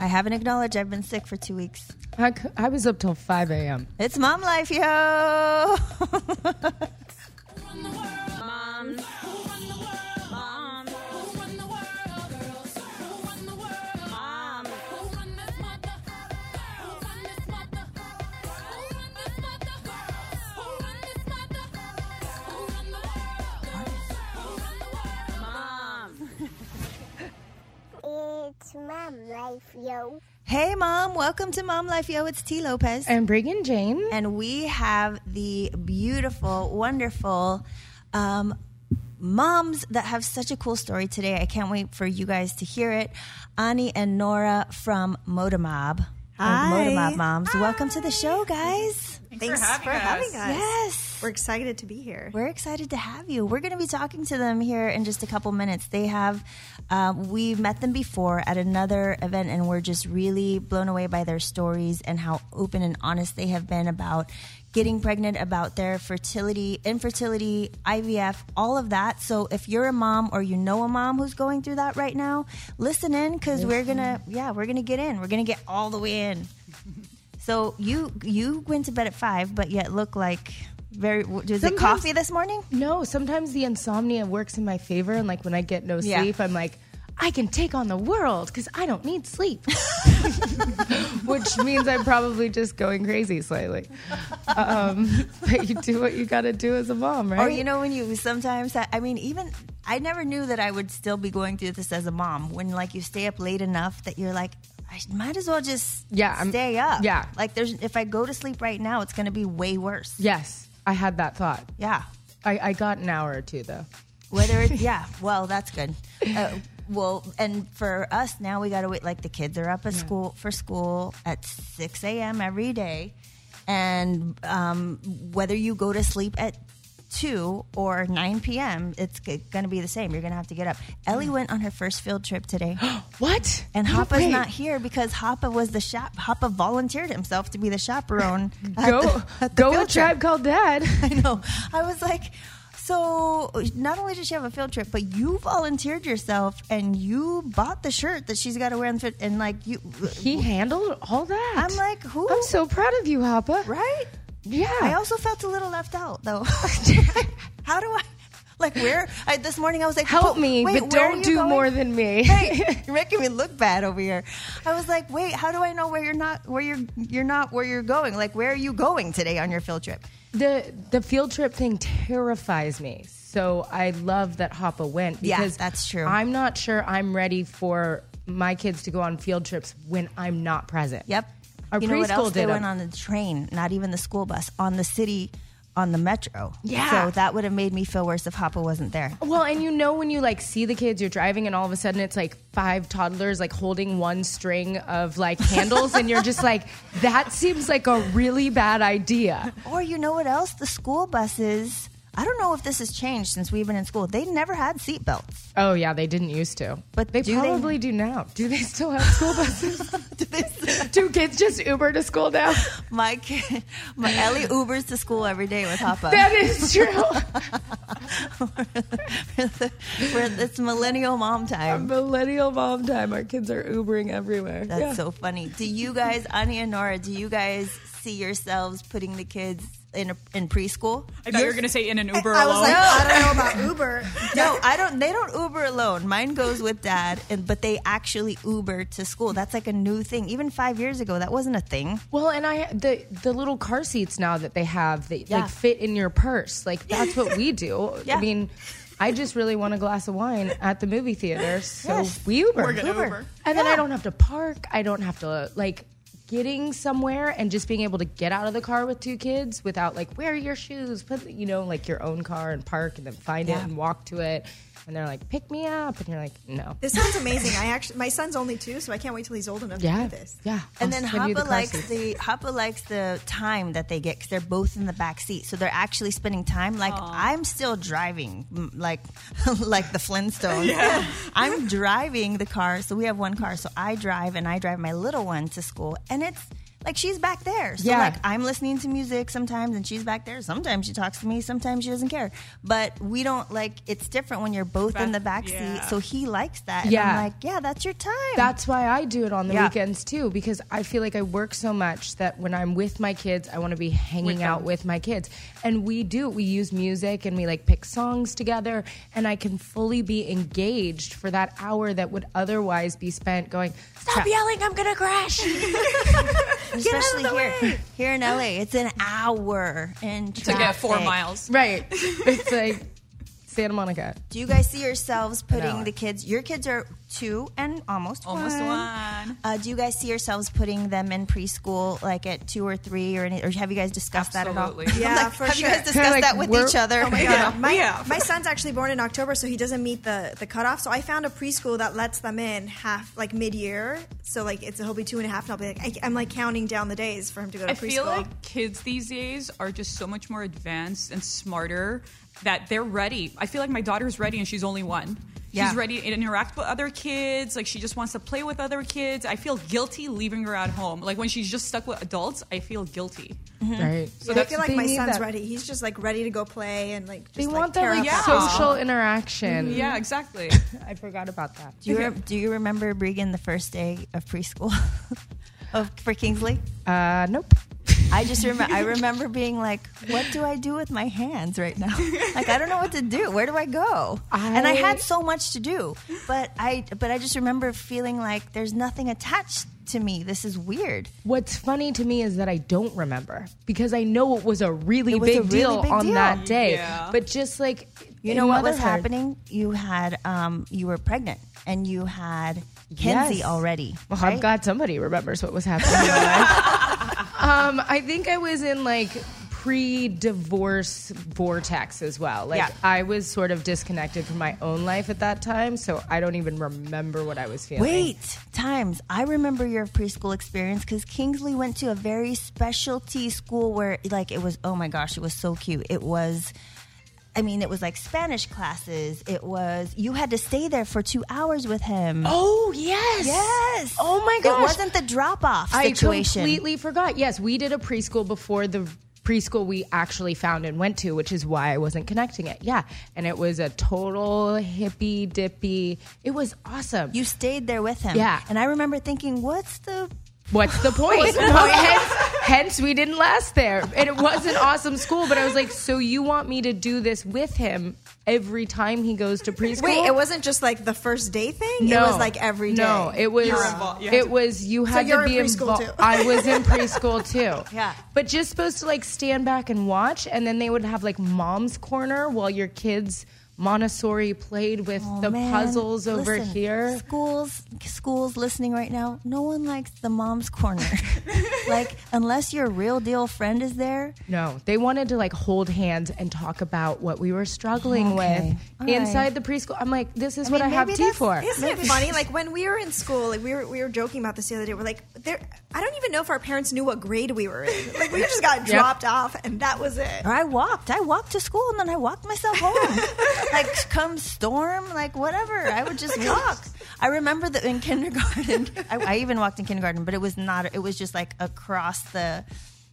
I haven't acknowledged I've been sick for two weeks. I was up till 5 a.m. It's mom life, yo. hey, mom. Welcome to Mom Life, yo. It's T. Lopez. And Brigham Jane. and we have the beautiful, wonderful um, moms that have such a cool story today. I can't wait for you guys to hear it. Ani and Nora from Moda Mob. or Hi. Moda Mob moms. Welcome to the show, guys. Thanks for having us. Yes. We're excited to be here. We're excited to have you. We're going to be talking to them here in just a couple minutes. They have, um, we met them before at another event, and we're just really blown away by their stories and how open and honest they have been about getting pregnant, about their fertility, infertility, IVF, all of that. So if you're a mom or you know a mom who's going through that right now, listen in because we're gonna, yeah, we're gonna get in. We're gonna get all the way in. So you you went to bed at five, but yet look like very. It Sometimes- coffee this morning? No, sometimes the insomnia works in my favor. And like when I get no Yeah. sleep, I'm like, I can take on the world because I don't need sleep. Which means I'm probably just going crazy slightly. Um, but you do what you got to do as a mom, right? Or you know when you sometimes I mean even I never knew that I would still be going through this as a mom when like you stay up late enough that you're like I might as well just Yeah, I'm- stay up. yeah. Like there's if I go to sleep right now it's going to be way worse. yes, I had that thought. Yeah. I, I got an hour or two though. Whether it, yeah, well, that's good. Uh, well, and for us now, we got to wait. Like the kids are up at school for school at six a.m. every day, and um, whether you go to sleep at two or nine p.m., it's g- going to be the same. You're going to have to get up. Ellie went on her first field trip today, What? and No Hoppa's way. not here because Hoppa was the shop. Hoppa volunteered himself to be the chaperone. Go, the- at the go field trip. Tribe Called Dad. I know. I was like, so not only did she have a field trip, but you volunteered yourself and you bought the shirt that she's got to wear in the fit. And like you, He handled all that. I'm like, who? I'm so proud of you, Hoppa. right. Yeah. I also felt a little left out though. How do I? Like where? I, this morning I was like, Help "Oh, me, wait, but don't do going?" more than me. Hey, you're making me look bad over here. I was like, wait, how do I know where you're not? Where you're? You're not where you're going? Like, where are you going today on your field trip? the the field trip thing terrifies me. So I love that Hoppa went Yeah, because that's true. I'm not sure I'm ready for my kids to go on field trips when I'm not present. Yep. Our you know what else? They went them. on the train, not even the school bus, on the city, on the metro. Yeah. So that would have made me feel worse if Hoppa wasn't there. Well, and you know when you like see the kids, you're driving, and all of a sudden it's like five toddlers like holding one string of like handles, and you're just like, that seems like a really bad idea. Or you know what else? The school buses. I don't know if this has changed since we've been in school. They never had seatbelts. Oh yeah, they didn't used to, But they do they- probably do now. Do they still have school buses? do kids just Uber to school now? My kid, my Ellie Ubers to school every day with Hoppa. That is true. We're- it's millennial mom time. Millennial mom time. Our kids are Ubering everywhere. That's Yeah. so funny. Do you guys, Ani and Nora, do you guys see yourselves putting the kids in a, in preschool? I thought you were going to say in an Uber I was alone. like, I don't know about Uber. No, I don't. They don't Uber alone. Mine goes with dad, and but they actually Uber to school. That's like a new thing. Even five years ago, that wasn't a thing. Well, and I the the little car seats now that they have that Yeah. like fit in your purse. Like that's what we do. Yeah. I mean, I just really want a glass of wine at the movie theater, so Yes. we Uber. We're gonna Uber. And then I don't have to park. I don't have to like getting somewhere and just being able to get out of the car with two kids without like where are your shoes? Put you know like your own car and park and then find Yeah. it and walk to it. And they're like, pick me up, and you're like, no. This sounds amazing. I actually, my son's only two, so I can't wait till he's old enough Yeah, to do this. yeah. And I'll then send you the likes seats. the Hoppa likes the time that they get because they're both in the back seat, so they're actually spending time. Like I'm still driving, like like the Flintstones. I'm driving the car, so we have one car, so I drive and I drive my little one to school, and it's like she's back there. So Yeah. like I'm listening to music sometimes and she's back there. Sometimes she talks to me, sometimes she doesn't care. But we don't like it's different when you're both in the back seat. yeah. So he likes that. And Yeah. I'm like, yeah, that's your time. That's why I do it on the Yeah. weekends too, because I feel like I work so much that when I'm with my kids, I want to be hanging out with my kids. And we do. We use music and we like pick songs together, and I can fully be engaged for that hour that would otherwise be spent going, Stop yelling, I'm gonna crash. Especially here, here in LA, it's an hour in To get four traffic. miles. right. It's like Santa Monica. Do you guys see yourselves putting the kids? Your kids are two and almost Almost one. one. Uh, do you guys see yourselves putting them in preschool, like at two or three, or any, or have you guys discussed that at all? Yeah, Like, for have sure. you guys discussed like, that with each other? Oh my Yeah, god, my, we have. my son's actually born in October, so he doesn't meet the the cutoff. So I found a preschool that lets them in half like mid year. So like it's he'll be two and a half, and I'll be like I, I'm like counting down the days for him to go to I preschool. I feel like kids these days are just so much more advanced and smarter that they're ready. I feel like my daughter's ready and she's only one. Yeah. She's ready to interact with other kids. Like she just wants to play with other kids. I feel guilty leaving her at home. Like when she's just stuck with adults, I feel guilty. Right. So I feel like my son's that- ready. He's just like ready to go play and like just They like, want that like. Yeah. social interaction. Yeah, exactly. I forgot about that. Do you, re- do you remember Bregan the first day of preschool of, for Kingsley? Uh, nope. I just remember. I remember being like, "What do I do with my hands right now? Like, I don't know what to do. Where do I go?" and I I- had so much to do, but I, but I just remember feeling like there's nothing attached to me. This is weird. What's funny to me is that I don't remember because I know it was a really was big a really deal big on deal. that day. Yeah. But just like You know what was motherhood- happening? You had, um, you were pregnant, and you had Kenzie Yes. already. Well, I'm glad somebody remembers what was happening in my life. Um, I think I was in like pre-divorce vortex as well. Like Yeah. I was sort of disconnected from my own life at that time, so I don't even remember what I was feeling. Wait, times. I remember your preschool experience because Kingsley went to a very specialty school where, like, it was, oh my gosh, it was so cute. It was, I mean, it was like Spanish classes. It was, you had to stay there for two hours with him. Oh yes, Yes. Oh my gosh, It wasn't the drop off I completely forgot. Yes, we did a preschool before the preschool we actually found and went to, which is why I wasn't connecting it. Yeah, and it was a total hippy dippy. It was awesome. you stayed there with him. Yeah. And I remember thinking, what's the What's the point? hence, hence, we didn't last there. And it was an awesome school, but I was like, so you want me to do this with him every time he goes to preschool? Wait, it wasn't just like the first day thing. No, it was like every day. No, it was. You're involved. You It to- was you had you're to be in preschool involved. too. I was in preschool too. Yeah. but just supposed to like stand back and watch, and then they would have like mom's corner while your kids Montessori played with Oh, the man. puzzles over Listen, here. Schools, schools listening right now. No one likes the mom's corner. like unless your real deal friend is there. No, they wanted to like hold hands and talk about what we were struggling Okay. with All inside right. the preschool. I'm like, this is I what mean, I have maybe tea for. Isn't it funny? Like when we were in school, like we were we were joking about this the other day. We're like, there. I don't even know if our parents knew what grade we were in. Like we just got dropped off, and that was it. Or I walked. I walked to school and then I walked myself home. Like come storm, like whatever. I would just walk. I remember that in kindergarten. I, I even walked in kindergarten, but it was not. It was just like across the.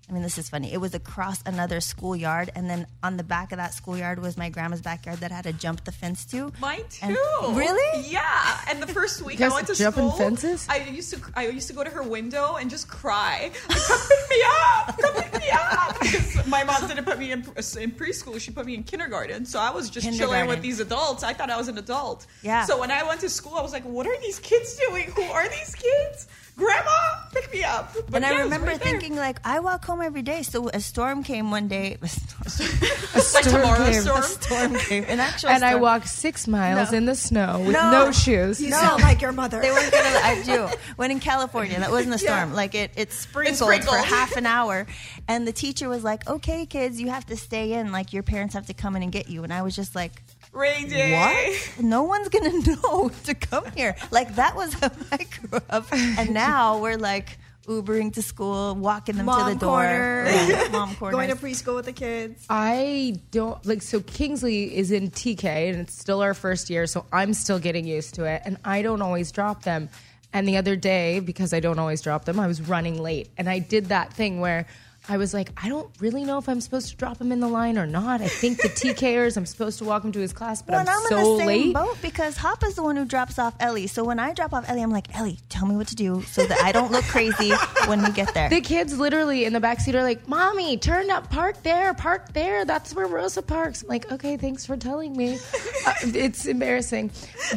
I mean, this is funny. It was across another schoolyard, and then on the back of that schoolyard was my grandma's backyard that I had to jump the fence to. Mine And- too. really? Yeah. And the first week I went to jumping school. fences? I used to I used to go to her window and just cry. Like, come pick me up. Come pick me up. Because my mom didn't put me in, in preschool. She put me in kindergarten. So I was just chilling with these adults. I thought I was an adult. Yeah. So when I went to school, I was like, what are these kids doing? Who are these kids? Grandma, pick me up. But And yeah, I remember right thinking, like, I walk home every day. So a storm came one day. like tomorrow came. storm. A storm came. An actual and I walked six miles No. in the snow with No. no, shoes. You sound like your mother. They weren't gonna. I do. When in California, that wasn't a storm. Like it, it sprinkled, for sprinkled. half an hour, and the teacher was like, "Okay, kids, you have to stay in. Like your parents have to come in and get you." And I was just like, Rainy day. "What? No one's gonna know to come here." Like that was how I grew up, and now we're like Ubering to school, walking them to the door, corner. Yeah, mom corner, going to preschool with the kids. I don't like so Kingsley is in TK and it's still our first year, so I'm still getting used to it, and I don't always drop them. And the other day, because I don't always drop them, I was running late. And I did that thing where I was like, I don't really know if I'm supposed to drop him in the line or not. I think the TKers, I'm supposed to walk him to his class, but Well, I'm, I'm so in the same late. boat because Hop is the one who drops off Ellie. So when I drop off Ellie, I'm like, Ellie, tell me what to do so that I don't look crazy when we get there. The kids literally in the backseat are like, Mommy, turn up, park there, park there. That's where Rosa parks. I'm like, okay, thanks for telling me. Uh, it's embarrassing.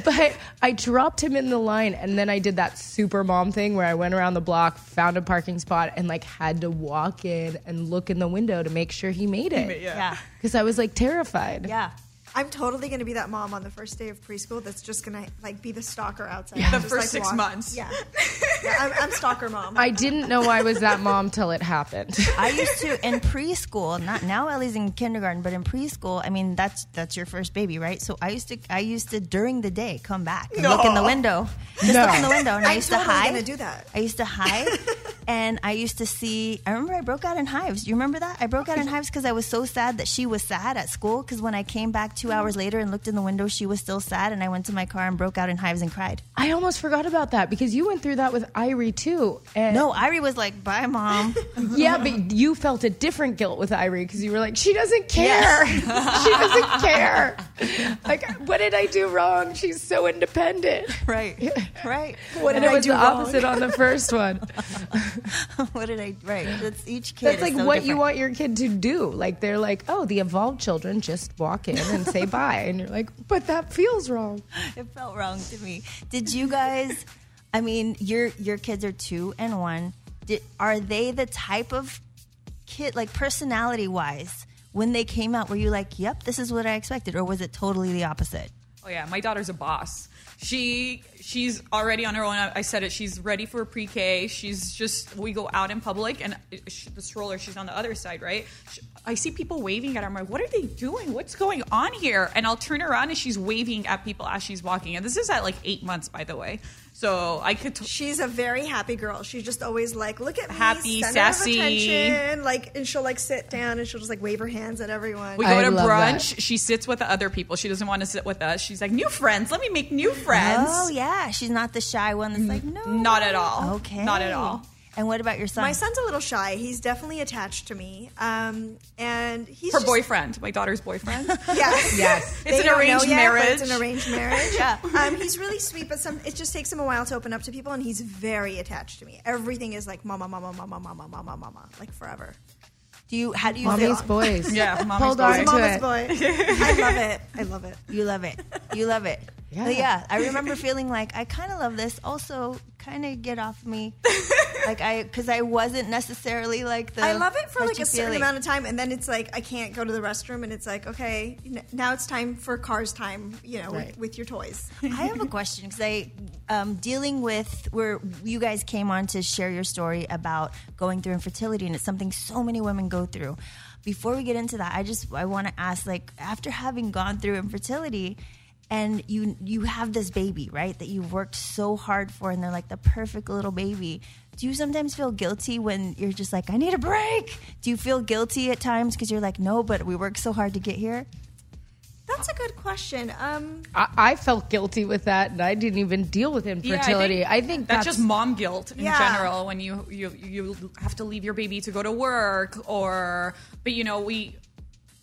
But I dropped him in the line and then I did that super mom thing where I went around the block, found a parking spot, and like had to walk in and look in the window to make sure he made it. yeah. Because I was like terrified. Yeah. I'm totally gonna be that mom on the first day of preschool that's just gonna like be the stalker outside. The Just, first like, six walk- months. Yeah, yeah I'm, I'm stalker mom. I didn't know I was that mom till it happened. I used to in preschool. Not now. Ellie's in kindergarten, but in preschool, I mean that's that's your first baby, right? So I used to I used to during the day come back and look in the window, just No. look in the window, and I I'm used totally to hide. gonna do that. I used to hide, and I used to see. I remember I broke out in hives. You remember that? I broke out in hives because I was so sad that she was sad at school. Because when I came back two hours later and looked in the window, she was still sad, and I went to my car and broke out in hives and cried. I almost forgot about that because you went through that with Irie too. And No, Irie was like, "Bye, mom." Yeah, but you felt a different guilt with Irie because you were like, she doesn't care. she doesn't care. Like, what did I do wrong? She's so independent. right, right. What and did it I was do opposite on the first one. what did I? Right. That's each kid. That's like so what you want your kid to do. Like, they're like, oh, the evolved children just walk in and say bye. And you're like, but that feels wrong. It felt wrong to me. Did you guys? I mean, your your kids are two and one. Did, are they the type of kid, like personality wise, when they came out? Were you like, "Yep, this is what I expected," or was it totally the opposite? Oh yeah, my daughter's a boss. She she's already on her own. I said it. She's ready for pre-K. She's just we go out in public and she, the stroller. She's on the other side, right? She, I see people waving at her. I'm like, what are they doing? What's going on here? And I'll turn around and she's waving at people as she's walking. And this is at like eight months, by the way. So I could. T- She's a very happy girl. She's just always like, look at me, Happy, center sassy. attention. Like, and she'll like sit down and she'll just like wave her hands at everyone. we go I to brunch. that. She sits with the other people. She doesn't want to sit with us. She's like, new friends. Let me make new friends. Oh yeah, she's not the shy one that's like, no, Not at all. Okay, Not at all. And what about your son? My son's a little shy. He's definitely attached to me, um, and he's Her just, boyfriend, my daughter's boyfriend. Yes, Yes. It's They an arranged yet, marriage. It's an arranged marriage. Yeah. Um, he's really sweet, but some it just takes him a while to open up to people, and he's very attached to me. Everything is like mama, mama, mama, mama, mama, mama, like forever. do you? How do you? Mommy's feel? boys. Yeah, mommy's Hold boys. on He's to mama's it. boy. I love it. I love it. You love it. You love it. Yeah. But yeah. I remember feeling like I kind of love this. Also, kind of get off me. like I, because I wasn't necessarily like the. I love it for like a certain amount of time, and then it's like I can't go to the restroom, and it's like okay, n- now it's time for cars time. You know, Right. with, with your toys. I have a question because I, um, dealing with where you guys came on to share your story about going through infertility, and it's something so many women go through. Before we get into that, I just I want to ask, like, after having gone through infertility, and you you have this baby, right, that you've worked so hard for, and they're like the perfect little baby. Do you sometimes feel guilty when you're just like, I need a break? Do you feel guilty at times because you're like, no, but we worked so hard to get here? That's a good question. Um, I, I felt guilty with that, and I didn't even deal with infertility. I think, that's, that's, just mom guilt in Yeah. general when you, you you have to leave your baby to go to work or but you know we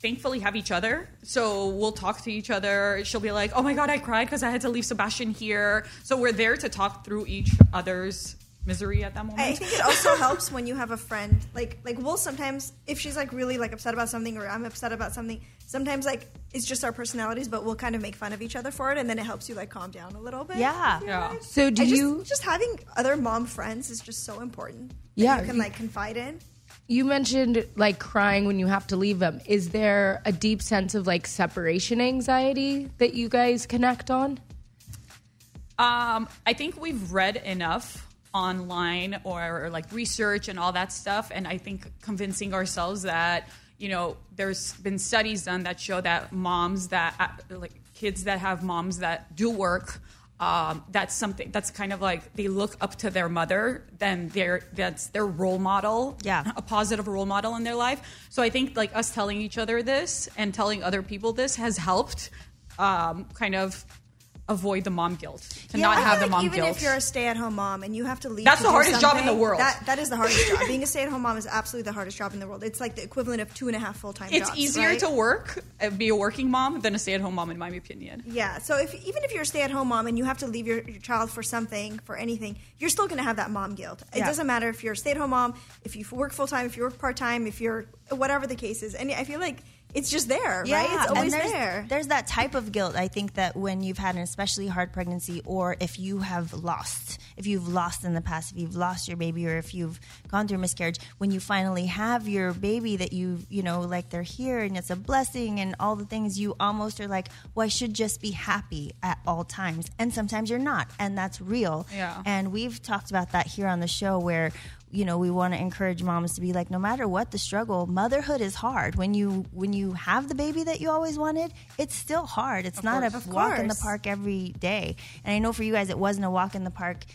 thankfully have each other so we'll talk to each other she'll be like oh my god i cried because i had to leave sebastian here so we're there to talk through each other's misery at that moment I think it also helps when you have a friend. Like like we'll sometimes if she's like really like upset about something or I'm upset about something, sometimes like it's just our personalities, but we'll kind of make fun of each other for it and then it helps you like calm down a little bit. Yeah. yeah So do I you? just having other mom friends is just so important. that Yeah, you can like confide in. You mentioned like crying when you have to leave them. Is there a deep sense of like separation anxiety that you guys connect on? Um, I think we've read enough online or, like research and all that stuff, and I think convincing ourselves that you know there's been studies done that show that moms that like kids that have moms that do work. Um, that's something that's kind of like they look up to their mother, then they're that's their role model, Yeah. a positive role model in their life. So I think like us telling each other this and telling other people this has helped um, kind of avoid the mom guilt, to Yeah, not have the like mom even guilt. if you're a stay-at-home mom and you have to leave, That's to the hardest job in the world. That, that is the hardest job. Being a stay-at-home mom is absolutely the hardest job in the world. It's like the equivalent of two and a half full-time it's jobs. easier right? to work and be a working mom than a stay-at-home mom, in my opinion. Yeah. So if even if you're a stay-at-home mom and you have to leave your, your child for something, for anything, you're still going to have that mom guilt. It Yeah. doesn't matter if you're a stay-at-home mom, if you work full-time, if you work part-time, if you're whatever the case is. And I feel like it's just there, right? It's always there's, there. There's that type of guilt. I think that when you've had an especially hard pregnancy, or if you have lost, if you've lost in the past, if you've lost your baby, or if you've gone through miscarriage, when you finally have your baby, that you you know like they're here and it's a blessing and all the things, you almost are like, well, I should just be happy at all times, and sometimes you're not, and that's real. Yeah. And we've talked about that here on the show where you know we want to encourage moms to be like no matter what the struggle motherhood is hard. When you when you have the baby that you always wanted it's still hard. It's not course. a Of walk in the park every day. And i know for you guys it wasn't a walk in the park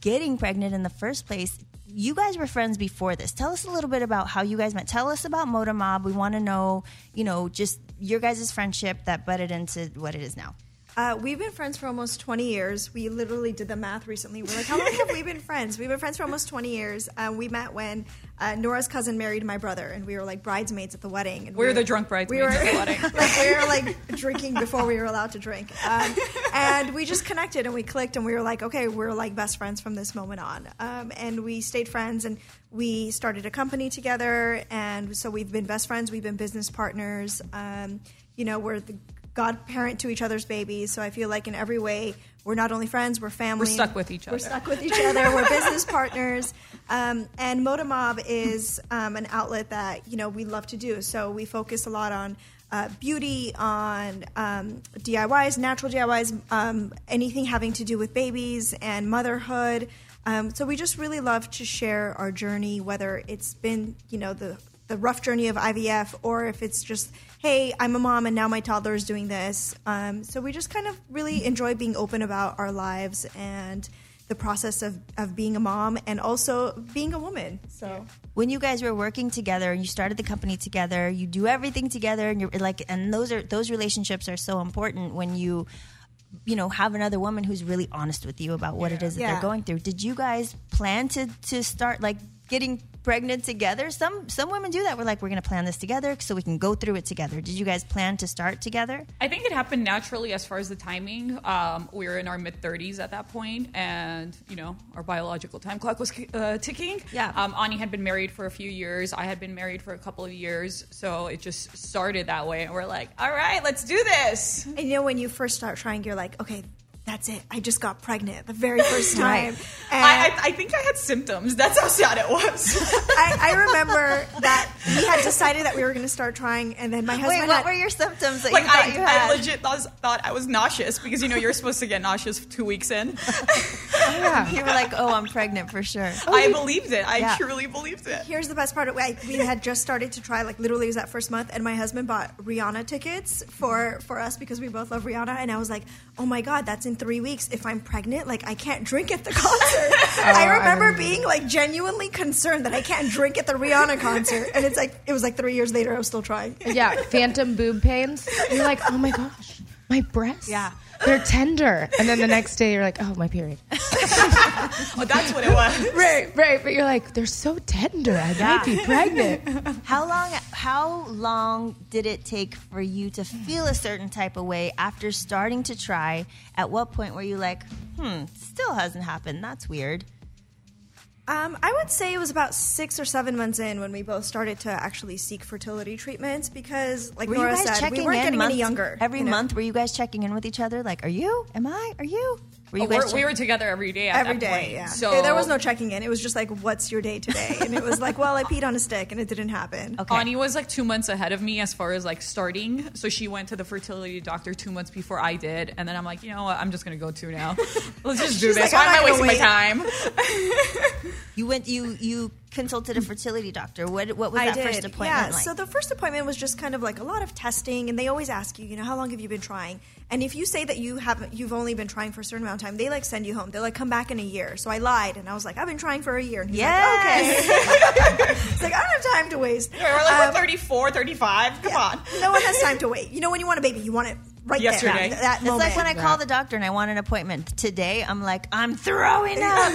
getting pregnant in the first place. You guys were friends before this. Tell us a little bit about how you guys met. Tell us about Moda Mob we want to know you know just your guys' friendship that budded into what it is now Uh, we've been friends for almost 20 years. We literally did the math recently. We're like, how long have we been friends? We've been friends for almost 20 years. Uh, we met when uh, Nora's cousin married my brother, and we were like bridesmaids at the wedding. And We were were- the drunk bridesmaids we were, at the wedding. like we were like drinking before we were allowed to drink, um, and we just connected and we clicked, and we were like, okay, we're like best friends from this moment on. Um, and we stayed friends, and we started a company together, and so we've been best friends. We've been business partners. Um, you know, we're the godparent to each other's babies. So I feel like in every way, we're not only friends, we're family. We're stuck with each other. We're stuck with each other. We're business partners. Um, and Moda Mob is um, an outlet that, you know, we love to do. So we focus a lot on uh, beauty, on um, DIYs, natural DIYs, um, anything having to do with babies and motherhood. Um, so we just really love to share our journey, whether it's been, you know, the the rough journey of IVF, or if it's just, hey, I'm a mom and now my toddler is doing this. Um, so we just kind of really enjoy being open about our lives and the process of, of being a mom and also being a woman. So when you guys were working together and you started the company together, you do everything together, and you're like, and those are those relationships are so important when you, you know, have another woman who's really honest with you about what it is that Yeah. they're going through. Did you guys plan to to start like getting pregnant together? Some some women do that. We're like, we're going to plan this together so we can go through it together. Did you guys plan to start together? I think it happened naturally as far as the timing. Um, we were in our mid 30s at that point, and you know our biological time clock was uh, ticking. Yeah. Um, Ani had been married for a few years. I had been married for a couple of years, so it just started that way. And we're like, all right, let's do this. And you know, when you first start trying, you're like, okay, that's it. I just got pregnant the very first time. Right. And I, I, I think I had symptoms. That's how sad it was. I, I remember that we had decided that we were going to start trying, and then my husband Wait, what had, were your symptoms that like you thought I, you had? I legit thought, thought I was nauseous because you know you're supposed to get nauseous two weeks in. Yeah. you were like, oh, I'm pregnant for sure. I oh, believed it. I Yeah. truly believed it. Here's the best part. I, we had just started to try, like literally it was that first month, and my husband bought Rihanna tickets for for us because we both love Rihanna. And I was like, oh my god, that's in three weeks. If I'm pregnant, like I can't drink at the concert. Oh, I I remember remember. being like genuinely concerned that I can't drink at the Rihanna concert, and it's like it was like three years later, I was still trying. Yeah, phantom boob pains. You're like, oh my gosh, my breasts. Yeah. They're tender. And then the next day you're like, oh, my period. Oh, that's what it was. Right, right. But you're like, they're so tender. I might be pregnant. How long? How long did it take for you to feel a certain type of way after starting to try? At what point were you like, hmm, still hasn't happened? That's weird. Um, I would say it was about six or seven months in when we both started to actually seek fertility treatments because, like Were Nora you guys said, checking we weren't in getting months- any younger. Every you know? month, were you guys checking in with each other? Like, are you? Am I? Are you? Were you Oh, guys we're- we were together every day. At Every that day, point. yeah. So there was no checking in. It was just like, "What's your day today?" And it was like, "Well, I peed on a stick, and it didn't happen." Okay. Ani was like two months ahead of me as far as like starting. So she went to the fertility doctor two months before I did, and then I'm like, you know what? I'm just gonna go to now. Let's just do She's this. like, Why I'm I not wasting my time? You went. You you consulted a fertility doctor. What what was I that did. first appointment yeah. like? So the first appointment was just kind of like a lot of testing, and they always ask you, you know, how long have you been trying? And if you say that you haven't, you've only been trying for a certain amount of time, they like send you home. They're like, come back in a year. So I lied, and I was like, I've been trying for a year. And he's Yes. like, okay. it's like I don't have time to waste. We're like, Um, we're 34, 35. Come on. no one has time to wait. You know, when you want a baby, you want it right Yesterday. there. That it's moment. like when I call the doctor and I want an appointment today. I'm like, I'm throwing up.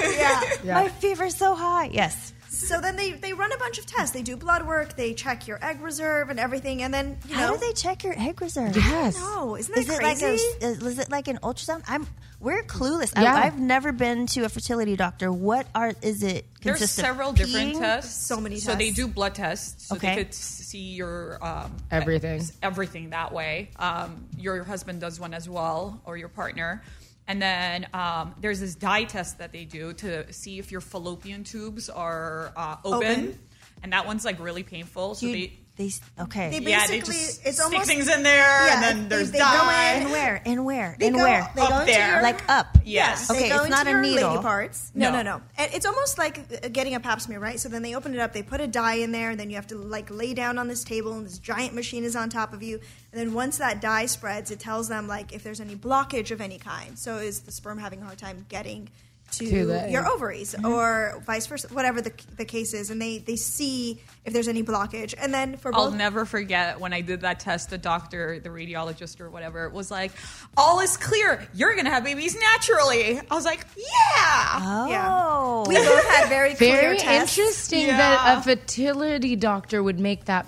yeah. My fever's so high. Yes. So then they, they run a bunch of tests. They do blood work. They check your egg reserve and everything. And then you How know, do they check your egg reserve? Yes. No, isn't that Is it crazy? like a is it like an ultrasound? I'm we're clueless. Yeah. I, I've never been to a fertility doctor. What are is it? There's consist of several different peeing? tests. So many So they do blood tests, so Okay. they could see your um, Everything. everything that way. Um, your husband does one as well, or your partner. And then um, there's this dye test that they do to see if your fallopian tubes are uh, open. Open. and that one's like really painful. So You- they they okay. They yeah, they just it's stick things in there, Yeah, and then there's they go dye. in and where? And where? They and go, where? They Up go into there. your, Like up. Yes. Okay, they go it's into not a your needle. lady parts. No, No. no, no. And it's almost like uh, getting a pap smear, right? So then they open it up, they put a dye in there, and then you have to like lay down on this table, and this giant machine is on top of you. And then once that dye spreads, it tells them like if there's any blockage of any kind. So is the sperm having a hard time getting to, To the your egg. ovaries, mm-hmm. or vice versa, whatever the, the case is, and they they see if there's any blockage, and then for I'll never forget when I did that test, the doctor, the radiologist or whatever, was like, all is clear. You're going to have babies naturally. I was like, yeah. Yeah. Oh. we both had very clear Very tests. interesting Yeah. that a fertility doctor would make that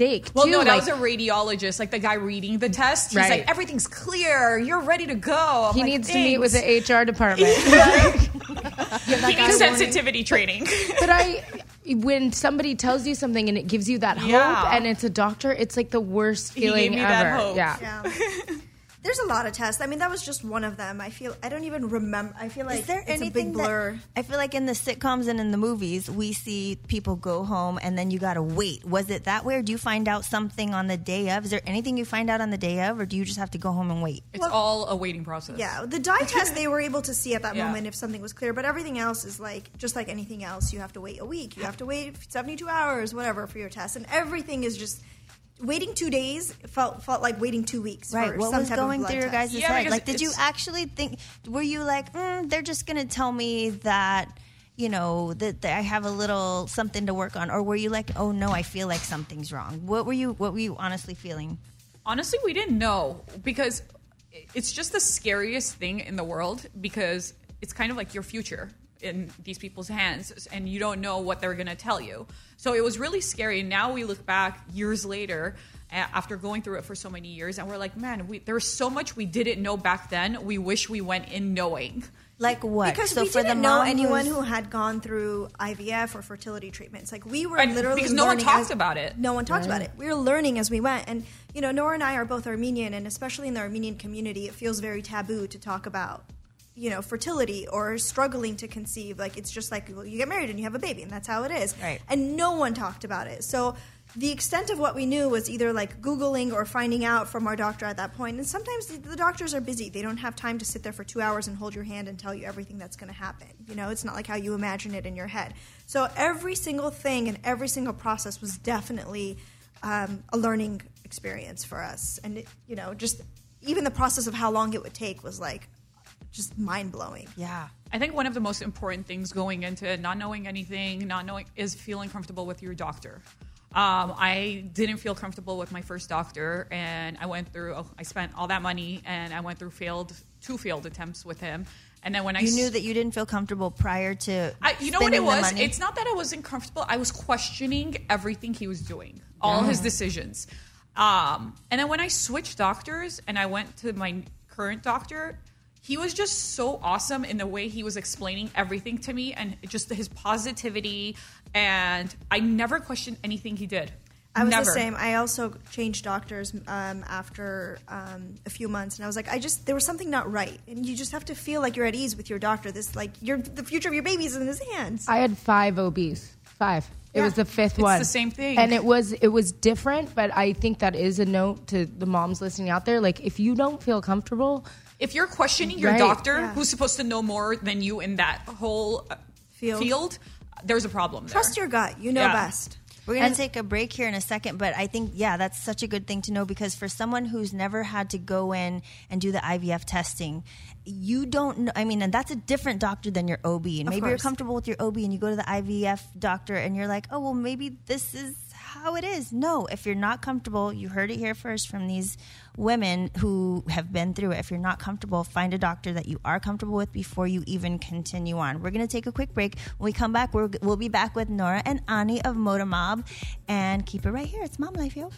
mistake. Well, too. no, that like, was a radiologist, like the guy reading the test. He's Right. like, everything's clear. You're ready to go. I'm he like, needs to meet with the HR department. He needs sensitivity training. but I, when somebody tells you something and it gives you that hope, Yeah. and it's a doctor, it's like the worst He gave feeling me ever. that hope. Yeah. Yeah. There's a lot of tests. I mean, that was just one of them. I feel I don't even remember. I feel like Is there it's anything a big blur. that I feel like in the sitcoms and in the movies we see people go home and then you gotta wait. Was it that way, or do you find out something on the day of? Is there anything you find out on the day of, or do you just have to go home and wait? It's all a waiting process. yeah, the dye test they were able to see at that Yeah. moment if something was clear, but everything else is like just like anything else. You have to wait a week. You have to wait 72 hours, whatever, for your test, and everything is just waiting two days felt felt like waiting two weeks. Right. For What some was type going through your guys' Yeah, head? Like, did you actually think? Were you like, mm, they're just gonna tell me that? You know that, that I have a little something to work on, or were you like, "Oh no, I feel like something's wrong"? What were you? What were you honestly feeling? Honestly, we didn't know because it's just the scariest thing in the world because it's kind of like your future in these people's hands and you don't know what they're going to tell you. So it was really scary. And now we look back years later after going through it for so many years and we're like, man, we, there was so much we didn't know back then. We wish we went in knowing. Like what? Because so we for the didn't know anyone who had gone through IVF or fertility treatments. Like we were And literally because no one talked as- about it. No one talked about it. We were learning as we went, and you know, Nora and I are both Armenian, and especially in the Armenian community, it feels very taboo to talk about, you know, fertility or struggling to conceive. Like it's just like well, you get married and you have a baby, and that's how it is. Right. And no one talked about it. So the extent of what we knew was either like Googling or finding out from our doctor at that point. And sometimes the, the doctors are busy. They don't have time to sit there for two hours and hold your hand and tell you everything that's going to happen. You know, it's not like how you imagine it in your head. So every single thing and every single process was definitely um, a learning experience for us. And, it, you know, just even the process of how long it would take was like just mind blowing. Yeah. I think one of the most important things going into not knowing anything, not knowing, is feeling comfortable with your doctor. Um, I didn't feel comfortable with my first doctor, and I went through. oh, I spent all that money, and I went through failed two failed attempts with him. And then when I You knew that you didn't feel comfortable prior to. I, you know what it was? money? It's not that I wasn't comfortable. I was questioning everything he was doing, all his decisions. Um, and then when I switched doctors and I went to my current doctor, he was just so awesome in the way he was explaining everything to me and just his positivity. And I never questioned anything he did. I was never. the same. I also changed doctors um, after um, a few months, and I was like, I just there was something not right, and you just have to feel like you're at ease with your doctor. This like your the future of your baby is in his hands. I had five OBs. Five. It Yeah. was the fifth one. It's one. the same thing. And it was it was different, but I think that is a note to the moms listening out there. Like if you don't feel comfortable, if you're questioning your Right. doctor Yeah. who's supposed to know more than you in that whole uh, Field. field, there's a problem there. Trust your gut. You know Yeah. best. We're going And- to take a break here in a second, but I think, yeah, that's such a good thing to know because for someone who's never had to go in and do the IVF testing, you don't know. I mean, and that's a different doctor than your OB. And maybe you're comfortable with your OB and you go to the IVF doctor and you're like, oh, well, maybe this is how it is. No, if you're not comfortable, you heard it here first from these women who have been through it. If you're not comfortable, find a doctor that you are comfortable with before you even continue on. We're going to take a quick break. When we come back, we're, we'll be back with Nora and Ani of Moda Mob. And keep it right here. It's Mom Life, yo.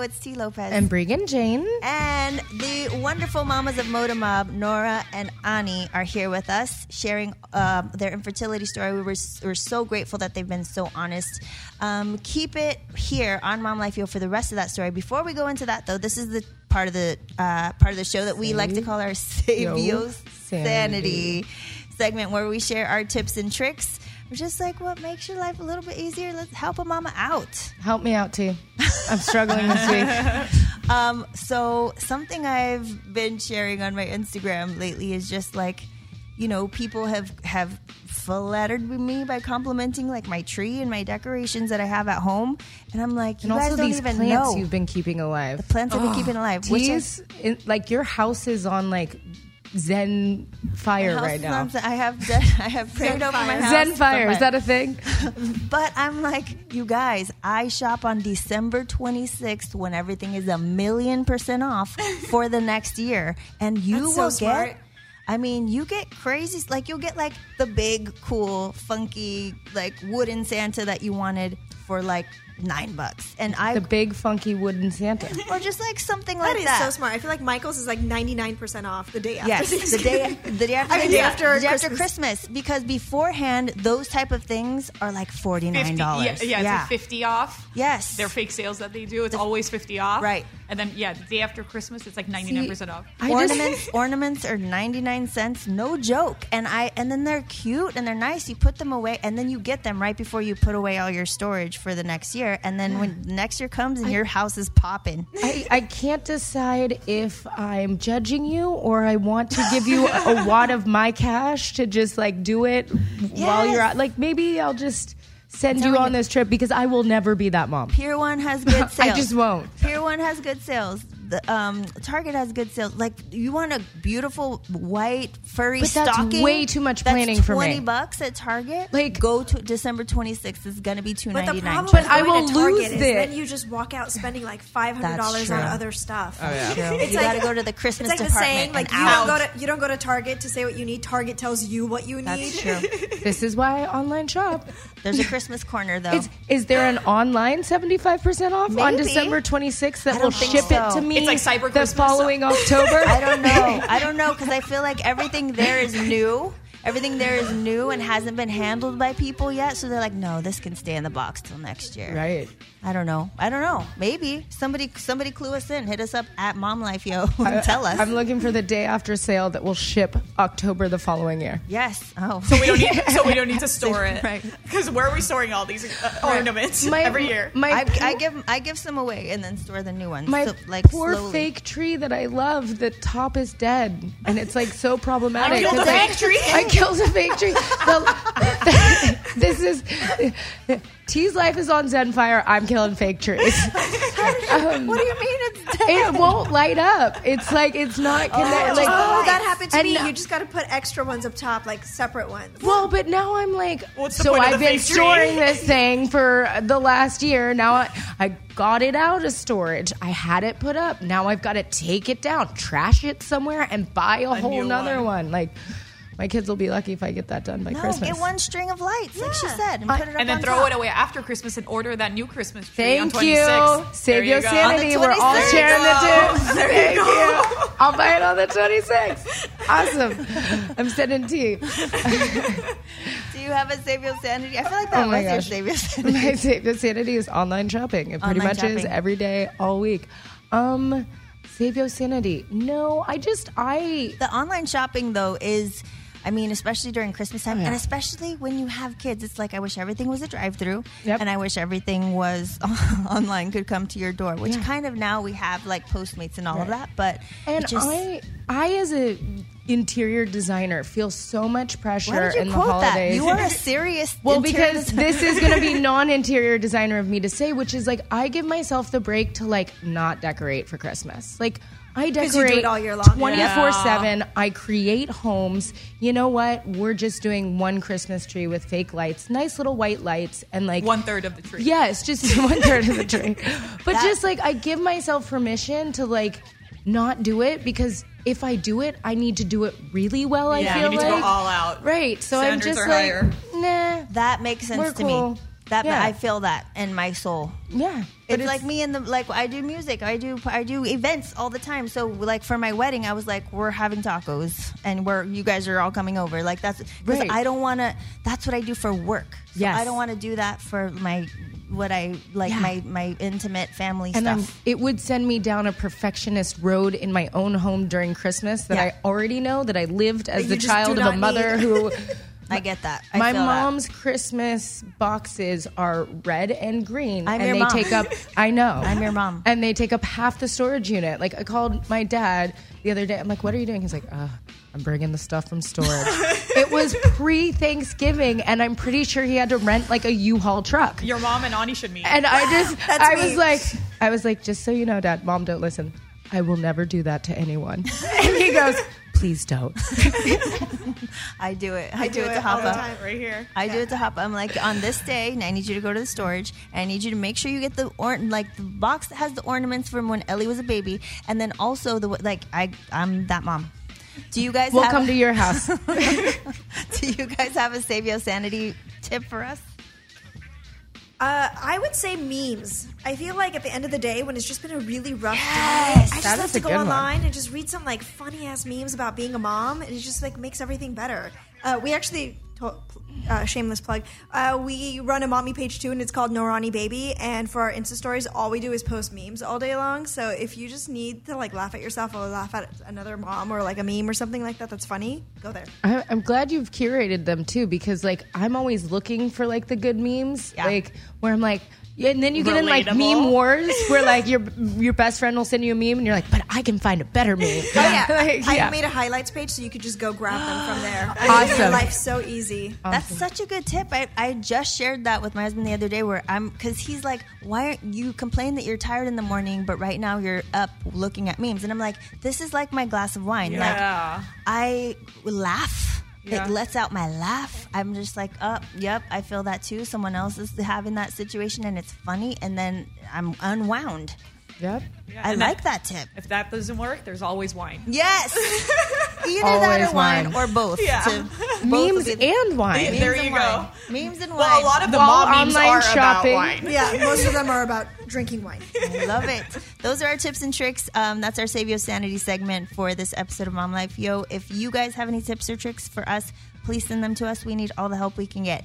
It's T. Lopez. And Bregan Jane. And the wonderful mamas of Moda Mob, Nora and Ani, are here with us, sharing um, their infertility story. We were, we're so grateful that they've been so honest. Um, keep it here on Mom Life Yo for the rest of that story. Before we go into that, though, this is the part of the uh, part of the show that we like to call our Save Yo Yo Sanity. Sanity segment, where we share our tips and tricks. Just like what makes your life a little bit easier. Let's help a mama out. Help me out, T. I'm struggling this week. Um, so something I've been sharing on my Instagram lately is just like, you know, people have have flattered me by complimenting like my tree and my decorations that I have at home, and I'm like, you And guys don't these even plants know you've been keeping alive. the plants I've been keeping alive. Which is like your house is on like Zen fire right now. I have I have prayed over my house. Zen fire, is that a thing? But I'm like, you guys, I shop on December 26th when everything is a million percent off for the next year. And you That's so will smart. get, I mean, you get crazy. Like, you'll get like the big, cool, funky, like wooden Santa that you wanted for like nine bucks. And I, The big funky wooden Santa. or just like something That like is that. so smart. I feel like Michael's is like 99% off the day after. Yes, the day, the day after, I mean, the day after the day after Christmas. Christmas, because beforehand those type of things are like forty 50, nine yeah, dollars. yeah, it's like 50 off. Yes. They're fake sales that they do. It's always 50 off. Right. And then, yeah, the day after Christmas, it's like 99% See, off. I ornaments ornaments are 99 cents no joke and i and then they're cute and they're nice you put them away and then you get them right before you put away all your storage for the next year and then when next year comes and your house is popping I, I can't decide if I'm judging you or I want to give you a, a wad of my cash to just like do it while you're Yes. out. Like maybe I'll just send you on this trip because I will never be that mom. Pier One has good sales. I just won't. Pier One has good sales. The um, Target has good sales. Like you want a beautiful white furry But that's stocking. way too much that's planning for me. Twenty bucks at Target. Like- go to December twenty sixth. is gonna be two But ninety the problem But with I will to Target lose is it. then you just walk out spending like five hundred dollars on other stuff. Oh, yeah. It's You like, gotta go to the Christmas It's like the department saying, like you out. don't go to you don't go to Target to say what you need. Target tells you what you need. That's true. This is why I online shop. There's a Christmas corner though. Is, is there an online 75% off on December 26th that will don't think ship it to me It's like Cyber the Christmas. following October? I don't know. I don't know because I feel like everything there is new. Everything there is new and hasn't been handled by people yet. So they're like, no, this can stay in the box till next year. Right. I don't know. I don't know. Maybe somebody somebody clue us in. Hit us up at Mom Life Yo and tell us. I'm looking for the day after sale that will ship October the following year. yes. Oh. So we don't need, so we don't need to store it. Right. Because where are we storing all these uh, ornaments My- every year? My I, poor, I give I give some away and then store the new ones. my So, like poor slowly. fake tree that I love, the top is dead, and it's like so problematic. killed 'cause a I- fake tree? I killed a fake tree. The- this is T's life is on Zenfire. I'm killing fake trees. Um, What do you mean it's dead? it won't light up. It's like it's not connected. like, oh, that happened to and me. no- You just got to put extra ones up top, like separate ones. Well, but now I'm like, What's the so point of I've been fake tree? storing this thing for the last year. Now I, I got it out of storage. I had it put up. Now I've got to take it down, trash it somewhere, and buy a, whole new nother one. one. Like, my kids will be lucky if I get that done by Christmas. no, Christmas. get one string of lights, like she said, and I- put it up and then on throw top. it away after Christmas and order that new Christmas tree on Thank you. 26th. Save There your you sanity. We're all 26th. sharing the tips. There Thank you go. I'll buy it on the 26th. Awesome. I'm sending tea. Do you have a Save Your Sanity? I feel like that Oh my was your. Save Your Sanity. My Save the Sanity is online shopping. It pretty Online much is every day, all week. Um, Save your sanity. No, I just I the online shopping though is I mean, especially during Christmas time, Oh, yeah. and especially when you have kids, it's like I wish everything was a drive-through, Yep. and I wish everything was online, could come to your door. Which Yeah. kind of now we have like Postmates and all of that, but and just, I I as a interior designer feel so much pressure why did you in the quote that? holidays. You are a serious Well, because designer. this is going to be non-interior designer of me to say, which is like I give myself the break to like not decorate for Christmas. Like I you do decorate it all year long. twenty four seven. I create homes. You know what? We're just doing one Christmas tree with fake lights, nice little white lights, and like One third of the tree. Yes, just one third of the tree. But just like I give myself permission to like not do it because if I do it, I need to do it really well. I Yeah, feel you need to like go all out. right. So Standards I'm just are like, higher. nah. that makes sense We're to cool. me. That Yeah. I feel that in my soul. Yeah, but It's, like me and the like I do music, I do I do events all the time. So like for my wedding, I was like, we're having tacos and we're you guys are all coming over. Like that's because Right. I don't want to. That's what I do for work. So Yes. I don't want to do that for my what I like Yeah. my my intimate family and I'm, stuff. it would send me down a perfectionist road in my own home during Christmas that Yeah. I already know that I lived as the child of a mother need. who. I get that. I my feel that. mom's Christmas boxes are red and green, I'm and your they mom. take up. I know. I'm your mom. and they take up half the storage unit. Like I called my dad the other day. I'm like, "What are you doing?" He's like, uh, "I'm bringing the stuff from storage." it was pre Thanksgiving, and I'm pretty sure he had to rent like a U-Haul truck. Your mom and Ani should meet. And I just, I me. was like, I was like, just so you know, Dad, Mom, don't listen. I will never do that to anyone. and he goes, please don't. I do it. I, do, it, to all the time. right here. I do it to Hapa. I'm like, on this day, I need you to go to the storage, and I need you to make sure you get the or like the box that has the ornaments from when Ellie was a baby, and then also the like. I I'm that mom. Do you guys We'll have, come to your house. Do you guys have a Save Your Sanity tip for us? Uh, I would say memes. I feel like at the end of the day, when it's just been a really rough day, I just have to go good one. online and just read some like funny ass memes about being a mom, and it just like makes everything better. Uh, we actually, uh, shameless plug, uh, we run a mommy page too, and it's called Norani Baby. And for our Insta stories, all we do is post memes all day long. So if you just need to like laugh at yourself or laugh at another mom or like a meme or something like that that's funny, go there. I, I'm glad you've curated them too, because like I'm always looking for like the good memes, Yeah. like where I'm like. Yeah, and then you get in like Relatable. meme wars where like your your best friend will send you a meme and you're like, but I can find a better meme. Oh yeah, Like, I yeah. made a highlights page so you could just go grab them from there. Awesome. Your life's so easy. That's such a good tip. I, I just shared that with my husband the other day where I'm because he's like, why aren't you complain that you're tired in the morning, but right now you're up looking at memes? And I'm like, this is like my glass of wine. Like Yeah. I laugh. Yeah. It lets out my laugh. I'm just like, oh, yep, I feel that too. Someone else is having that situation and it's funny, and then I'm unwound. Yep. Yeah, I like that- that tip. If that doesn't work, there's always wine. Yes, either that or wine, wine. or both. Yeah. To- both Memes be the- and wine. Memes There and you wine. go. Memes and wine. Well, a lot of the While mom memes online are shopping. about wine. Yeah, most of them are about drinking wine. I love it. Those are our tips and tricks. Um, that's our Save Your Sanity segment for this episode of Mom Life. Yo, if you guys have any tips or tricks for us, please send them to us. We need all the help we can get.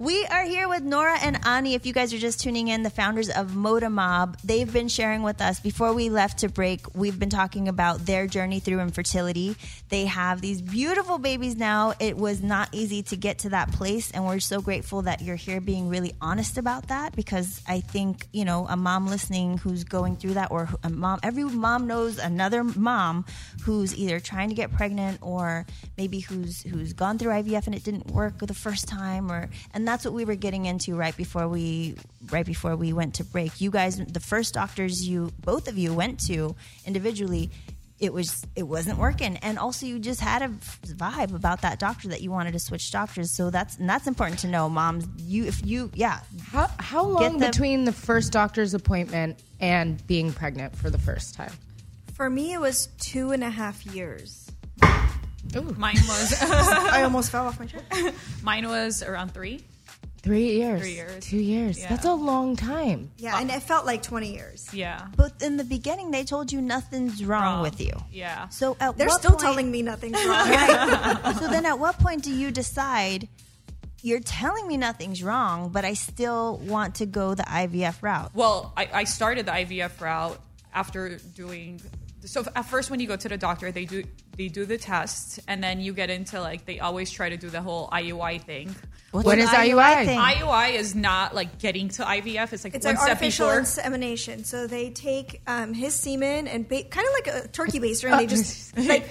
We are here with Nora and Ani. If you guys are just tuning in, the founders of Moda Mob, they've been sharing with us. Before we left to break, we've been talking about their journey through infertility. They have these beautiful babies now. It was not easy to get to that place, and we're so grateful that you're here being really honest about that because I think, you know, a mom listening who's going through that, or a mom, every mom knows another mom who's either trying to get pregnant or maybe who's who's gone through IVF and it didn't work the first time or and that's what we were getting into right before we right before we went to break. You guys the first doctors you both of you went to individually it was it wasn't working and also you just had a vibe about that doctor that you wanted to switch doctors so that's and that's important to know moms you if you yeah How, how long the- between the first doctor's appointment and being pregnant for the first time? For me, it was two and a half years. Mine was I almost fell off my chair. mine was around three. Three years. Three years. Two years. Yeah. That's a long time. Yeah, and it felt like 20 years. Yeah. but in the beginning they told you nothing's wrong, Wrong. with you Yeah. so at They're what still point- telling me nothing's wrong. Right. so then at what point do you decide you're telling me nothing's wrong, but I still want to go the IVF route? Well, I, I started the IVF route after doing. So at first, when you go to the doctor, they do they do the test, and then you get into like they always try to do the whole IUI thing. What's What an is IUI? thing? IUI is not like getting to IVF; it's like It's one like step artificial before. insemination. So they take um, his semen and ba- kind of like a turkey baster, and they just like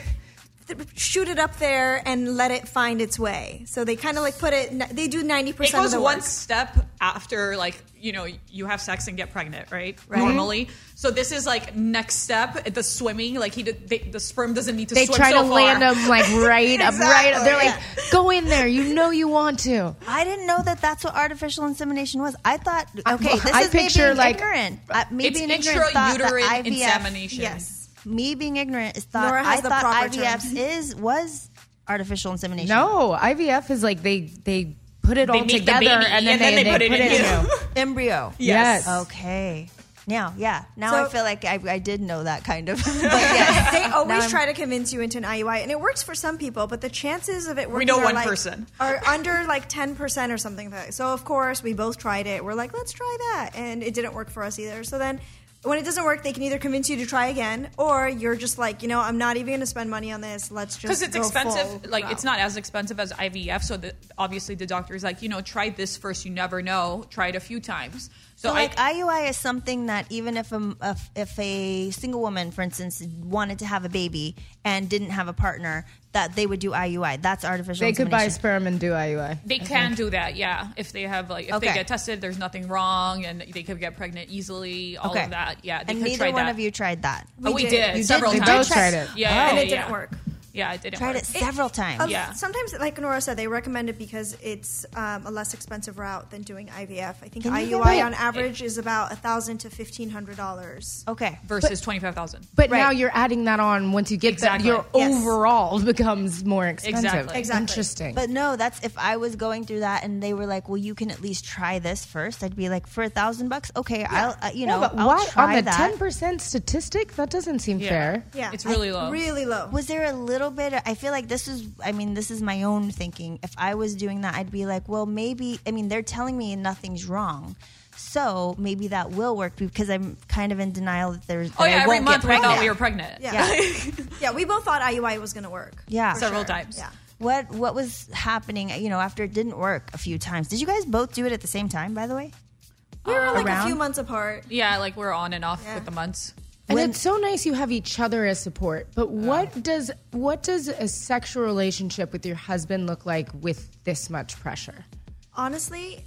th- shoot it up there and let it find its way. So they kind of like put it. They do ninety it percent of goes the one work. step after like you know you have sex and get pregnant right, normally so this is like next step the swimming like he did they, the sperm doesn't need to They swim try so to far. land them like right up, right. Exactly, They're like, yeah. go in there. You know you want to. I didn't know that that's what artificial insemination was. I thought, I- okay, this I is me picture, being like- ignorant. Uh, me it's being ignorant thought that intrauterine IVF, insemination Yes. Me being ignorant is thought Nora has I the thought proper IVF term. is was artificial insemination. No, IVF is like they they put it They all make the together baby, and then and they, then they put it in you. you. Embryo. Yes. Okay. Now, yeah. Now So- I feel like I, I did know that kind of. but yes. They always try to convince you into an IUI, and it works for some people, but the chances of it working know are one like- person. are under like ten percent or something. Like that. So of course we both tried it. We're like, let's try that, and it didn't work for us either. So then. When it doesn't work, they can either convince you to try again, or you're just like, you know, I'm not even going to spend money on this. Let's just because it's go expensive. full Like route. it's not as expensive as IVF. So the, obviously the doctor is like, you know, try this first. You never know. Try it a few times. So, So, I, like IUI is something that even if a if, if a single woman, for instance, wanted to have a baby and didn't have a partner, that they would do IUI. That's artificial. They could buy sperm and do IUI. they can do that, yeah. If they have like, if Okay. they get tested, there's nothing wrong, and they could get pregnant easily. All Okay. of that, yeah. They and could neither try one that. of you tried that. Oh, we did. did, You did? several We both tried it. Yeah, oh. yeah, and it didn't work. Yeah, it didn't Tried work. it several times. Uh, Yeah. Sometimes, like Nora said, they recommend it because it's um, a less expensive route than doing IVF. I think Can you IUI get- on average is about a thousand to fifteen hundred dollars. Okay. versus twenty five thousand. But Right. now you're adding that on once you get Exactly. that, your Yes. overall becomes more expensive. Exactly. Exactly. Interesting. But no, that's if I was going through that and they were like, "Well, you can at least try this first. I'd be like, "For a thousand bucks, okay, I'll, uh, you yeah, know, but I'll what try on the that." ten percent statistic? That doesn't seem Yeah. fair. Yeah, It's really low. Really low. Was there a little bit? I feel like this is. I mean, this is my own thinking. If I was doing that, I'd be like, well, maybe. I mean, they're telling me nothing's wrong, so maybe that will work because I'm kind of in denial that there's. Oh yeah, I every month we thought we were pregnant. Yeah. yeah, we both thought IUI was going to work. Yeah. Several sure. times. Yeah. What What was happening? You know, after it didn't work a few times. Did you guys both do it at the same time? By the way. We were like Around? a few months apart. Yeah, like we're on and off Yeah. with the months. And When- it's so nice you have each other as support. But what does what does a sexual relationship with your husband look like with this much pressure? Honestly,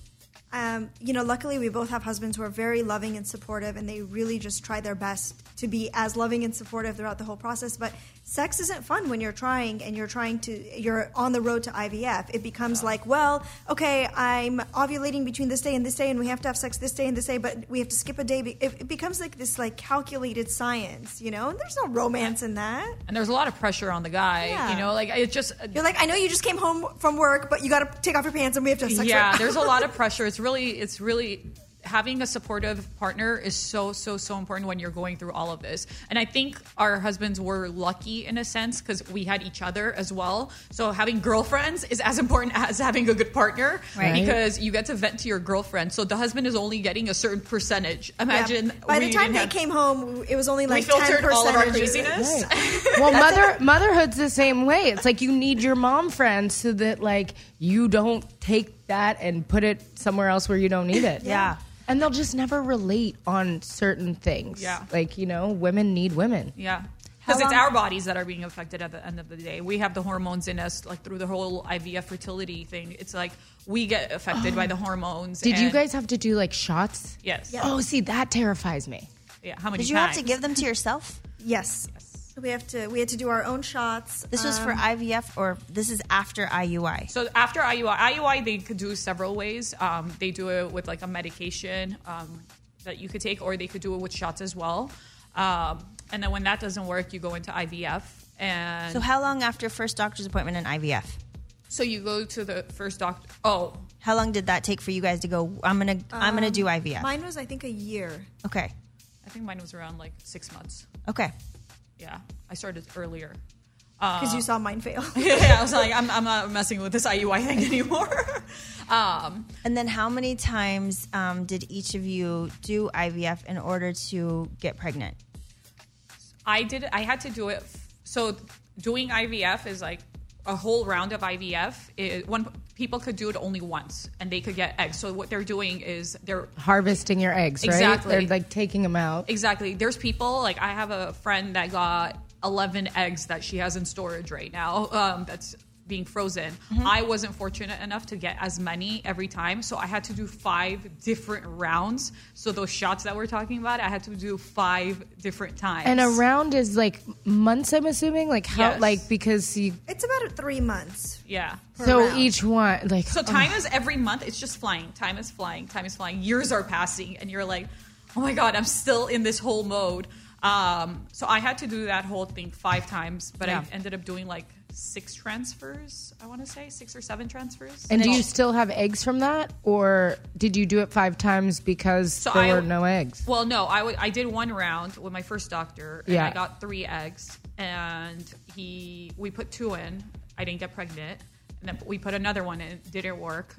um, you know, luckily we both have husbands who are very loving and supportive, and they really just try their best to be as loving and supportive throughout the whole process. But sex isn't fun when you're trying and you're trying to you're on the road to IVF. It becomes like, well, okay, I'm ovulating between this day and this day, and we have to have sex this day and this day, but we have to skip a day. It, it becomes like this like calculated science, you know. And there's no romance in that. And there's a lot of pressure on the guy. Yeah. You know, like it just uh, You're like, I know you just came home from work, but you got to take off your pants and we have to have sex. yeah right now." there's a lot of pressure it's really it's really having a supportive partner is so so so important when you're going through all of this and i think our husbands were lucky in a sense because we had each other as well so having girlfriends is as important as having a good partner Right. because you get to vent to your girlfriend so the husband is only getting a certain percentage Yeah. imagine By the time didn't they have- came home, it was only we like ten filtered all of our percent craziness Well, mother motherhood's the same way. It's like you need your mom friends so that like you don't take that and put it somewhere else where you don't need it. Yeah. And they'll just never relate on certain things. Yeah. Like, you know, women need women. Yeah. Because it's our bodies that are being affected at the end of the day. We have the hormones in us, like through the whole IVF fertility thing. It's like we get affected by the hormones. Did you guys have to do like shots? Yes. Oh, see, that terrifies me. Yeah. How many Did you have to give them to yourself? Yes. So we have to we had to do our own shots. This was for Um, IVF, or this is after IUI. So after IUI, IUI they could do several ways. Um, they do it with like a medication um, that you could take, or they could do it with shots as well. Um, and then when that doesn't work, you go into IVF. And So how long after first doctor's appointment in IVF? so you go to the first doctor. Oh, How long did that take for you guys to go? I'm gonna I'm gonna do IVF. Um, Mine was I think a year. okay, I think mine was around like six months. okay. Yeah, I started earlier. Because you saw mine fail. yeah, I was like, I'm, I'm not messing with this IUI thing anymore. um, And then how many times um, did each of you do IVF in order to get pregnant? I did. I had to do it. So doing IVF is like a whole round of IVF. It, one people could do it only once, and they could get eggs. So what they're doing is they're Harvesting your eggs, right? Exactly. They're like taking them out. exactly. There's people like I have a friend that got 11 eggs that she has in storage right now. Um, that's being frozen. I wasn't fortunate enough to get as many every time, so I had to do five different rounds. So those shots that we're talking about, I had to do five different times. And a round is like months, I'm assuming? Like how, Yes. like because you, it's about three months. yeah. so round. each one, like, So time is every month. It's just flying. Time is flying. Time is flying. Years are passing, and you're like, oh my god, I'm still in this whole mode. Um, so I had to do that whole thing five times, but Yeah. I ended up doing like six transfers. I want to say six or seven transfers. And do you still have eggs from that, or did you do it five times because So there I- were no eggs? Well, no, I did one round with my first doctor, and Yeah. I got three eggs, and he we put two in. I didn't get pregnant, and then we put another one in. Didn't work.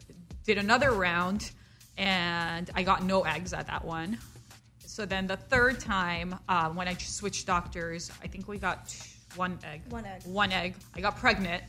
Did another round, and I got no eggs at that one. So then the third time, uh, when I switched doctors, I think we got t- one egg. One egg. One egg. I got pregnant.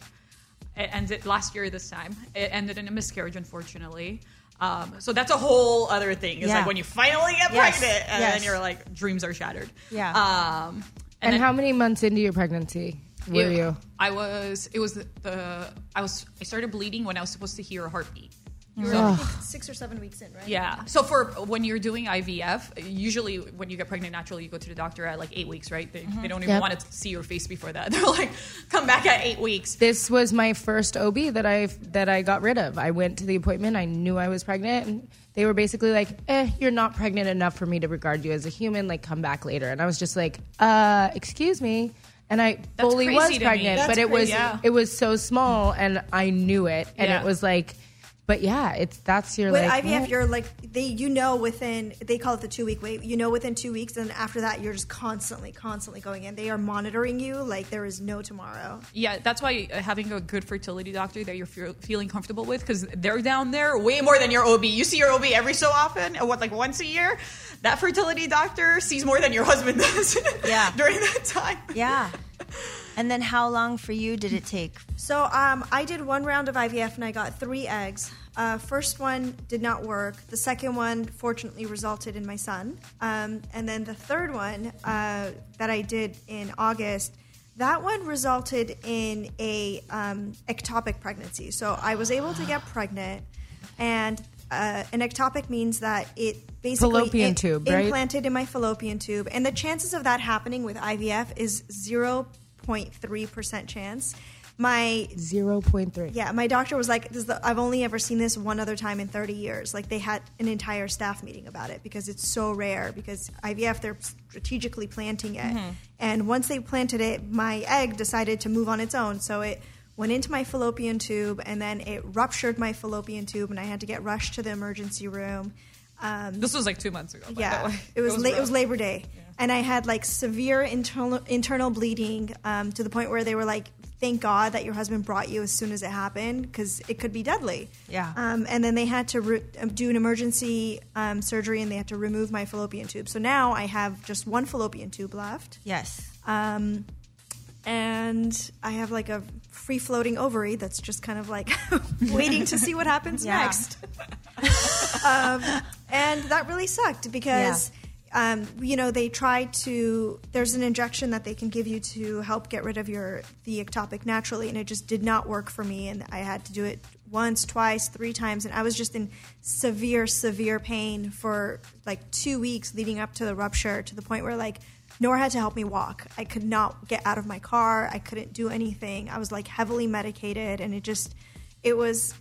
It ended last year this time. It ended in a miscarriage, unfortunately. Um, so that's a whole other thing. It's Yeah. like when you finally get Yes. pregnant, and Yes. then you're like, dreams are shattered. Yeah. Um, And, then how many months into your pregnancy were it- you? I was. It was the, the. I was. I started bleeding when I was supposed to hear a heartbeat. You were I six or seven weeks in, right? Yeah. So for when you're doing IVF, usually when you get pregnant naturally, you go to the doctor at like eight weeks, right? They, they don't even Yep. want to see your face before that. They're like, come back at eight weeks. This was my first OB that I that I got rid of. I went to the appointment. I knew I was pregnant, and they were basically like, "Eh, you're not pregnant enough for me to regard you as a human. Like, come back later." And I was just like, "Uh, excuse me." And I That's fully was pregnant, but it crazy. was Yeah. it was so small, and I knew it, and Yeah. it was like, but yeah, it's that's your With like IVF, what? you're like they, you know, within they call it the two week wait. You know, within two weeks, and after that, you're just constantly, constantly going in. They are monitoring you like there is no tomorrow. Yeah, that's why uh, having a good fertility doctor that you're fe- feeling comfortable with, because they're down there way more than your OB. You see your OB every so often, what, like once a year. That fertility doctor sees more than your husband does. Yeah. during that time. Yeah. And then how long for you did it take? So um, I did one round of IVF and I got three eggs. Uh, first one did not work. The second one fortunately resulted in my son. Um, and then the third one uh, that I did in August, that one resulted in a um, ectopic pregnancy. So I was able to get pregnant, and uh, an ectopic means that it basically Fallopian it- tube, right? implanted in my fallopian tube, and the chances of that happening with IVF is zero point three percent chance. My zero point three. yeah, my doctor was like, this is the, I've only ever seen this one other time in 30 years. Like they had an entire staff meeting about it because it's so rare. Because IVF, they're strategically planting it, and once they planted it, my egg decided to move on its own. So it went into my fallopian tube, and then it ruptured my fallopian tube, and I had to get rushed to the emergency room. Um, This was like two months ago. by the yeah, way. it was, la- it was. Labor Day, and I had like severe internal internal bleeding um, to the point where they were like, "Thank God that your husband brought you as soon as it happened because it could be deadly." Yeah. Um, and then they had to re- um, do an emergency um, surgery, and they had to remove my fallopian tube. So now I have just one fallopian tube left, Yes. um, and I have like a free floating ovary that's just kind of like waiting to see what happens next um, and that really sucked because um, you know they try to there's an injection that they can give you to help get rid of your the ectopic naturally and it just did not work for me and i had to do it once twice three times and i was just in severe severe pain for like two weeks leading up to the rupture to the point where like Nora had to help me walk. I could not get out of my car. I couldn't do anything. I was like heavily medicated, and it just, it was,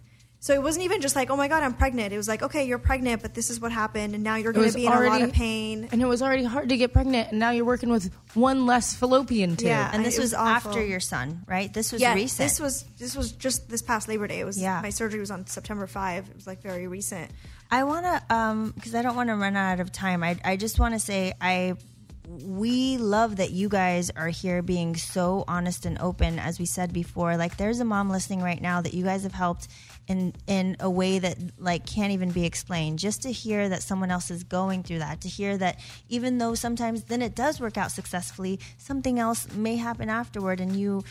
so it wasn't even just like, oh my God, I'm pregnant. It was like, okay, you're pregnant, but this is what happened, and now you're going to be in a lot of pain. and it was already hard to get pregnant, and now you're working with one less fallopian tube. Yeah. And this it was, was after your son, right? This was yeah, recent. this was this was just this past Labor Day. It was Yeah. my surgery was on September 5. It was like very recent. I want to, um, because I don't want to run out of time. I, I just want to say I, we love that you guys are here being so honest and open. As we said before, like there's a mom listening right now that you guys have helped in in a way that like can't even be explained. Just to hear that someone else is going through that, to hear that even though sometimes then it does work out successfully, something else may happen afterward, and you.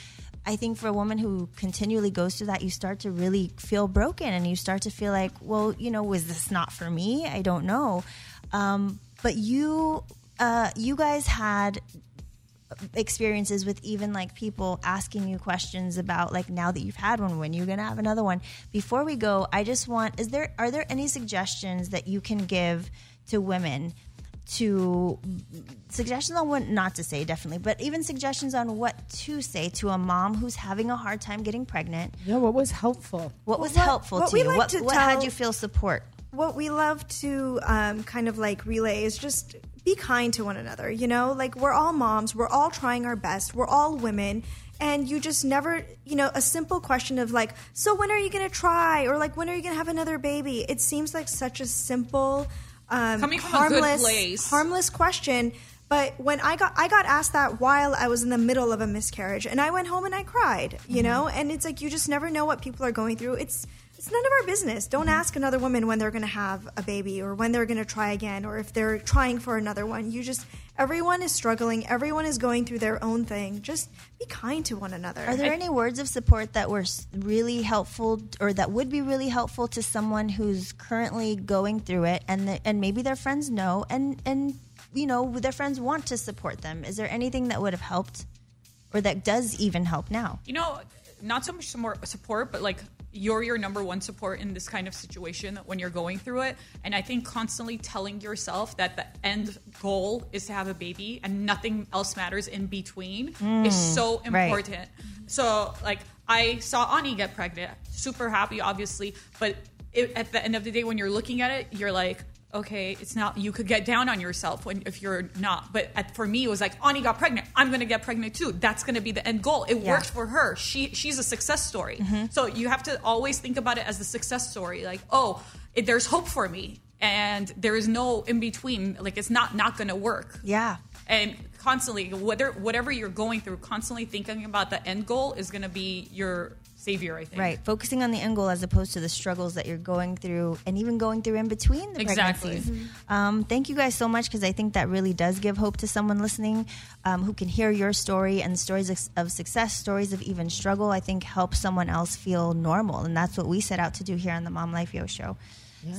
I think for a woman who continually goes through that, you start to really feel broken and you start to feel like, well, you know, was this not for me? I don't know. Um, but you, uh, you guys had experiences with even like people asking you questions about like now that you've had one when you're gonna have another one. Before we go i just want is there are there any suggestions that you can give to women to suggestions on what not to say definitely but even suggestions on what to say to a mom who's having a hard time getting pregnant? Yeah, what was helpful? what was helpful what to you? like what, to what had tell- you feel support? What we love to um, kind of like relay is just be kind to one another. You know, like we're all moms, we're all trying our best, we're all women, and you just never, you know, a simple question of like, so when are you going to try, or like when are you going to have another baby? It seems like such a simple, um, Coming from a good harmless, place. harmless question. But when I got I got asked that while I was in the middle of a miscarriage, and I went home and I cried, you know. And it's like you just never know what people are going through. It's it's none of our business. Don't ask another woman when they're going to have a baby or when they're going to try again or if they're trying for another one. You just everyone is struggling. Everyone is going through their own thing. Just be kind to one another. Are there any words of support that were really helpful or that would be really helpful to someone who's currently going through it and the, and maybe their friends know and and you know their friends want to support them? Is there anything that would have helped or that does even help now? you know, not so much more support, but like you're your number one support in this kind of situation when you're going through it. And I think constantly telling yourself that the end goal is to have a baby and nothing else matters in between is mm, so right. important. So, like, I saw Ani get pregnant, super happy, obviously, but it, at the end of the day, when you're looking at it, you're like, okay, it's not. You could get down on yourself when if you're not. But at, for me, it was like Ani got pregnant. I'm going to get pregnant too. That's going to be the end goal. It Yeah. worked for her. She she's a success story. Mm-hmm. So you have to always think about it as the success story. Like, oh, it, there's hope for me, and there is no in between. Like, it's not not going to work Yeah. and constantly whether whatever you're going through constantly thinking about the end goal is going to be your savior i think Right, focusing on the end goal as opposed to the struggles that you're going through, and even going through in between the Exactly. pregnancies. Um, thank you guys so much because I think that really does give hope to someone listening um, who can hear your story and stories of, of success, stories of even struggle. I think help someone else feel normal, and that's what we set out to do here on the Mom Life Yo Show.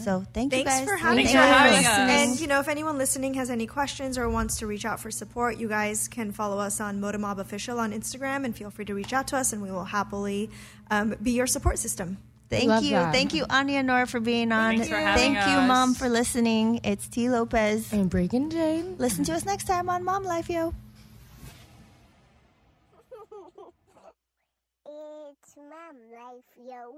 So thank you guys. for having Thanks us. for having us. And you know, if anyone listening has any questions or wants to reach out for support, you guys can follow us on Moda Mob Official on Instagram, and feel free to reach out to us, and we will happily um, be your support system. Thank Love you. that. Thank you, Anya and Nora, for being on. Thanks for having Thank you. Mom, for listening. It's T. Lopez. And Breaking Jane. Listen to us next time on Mom Life Yo. It's mom life, yo.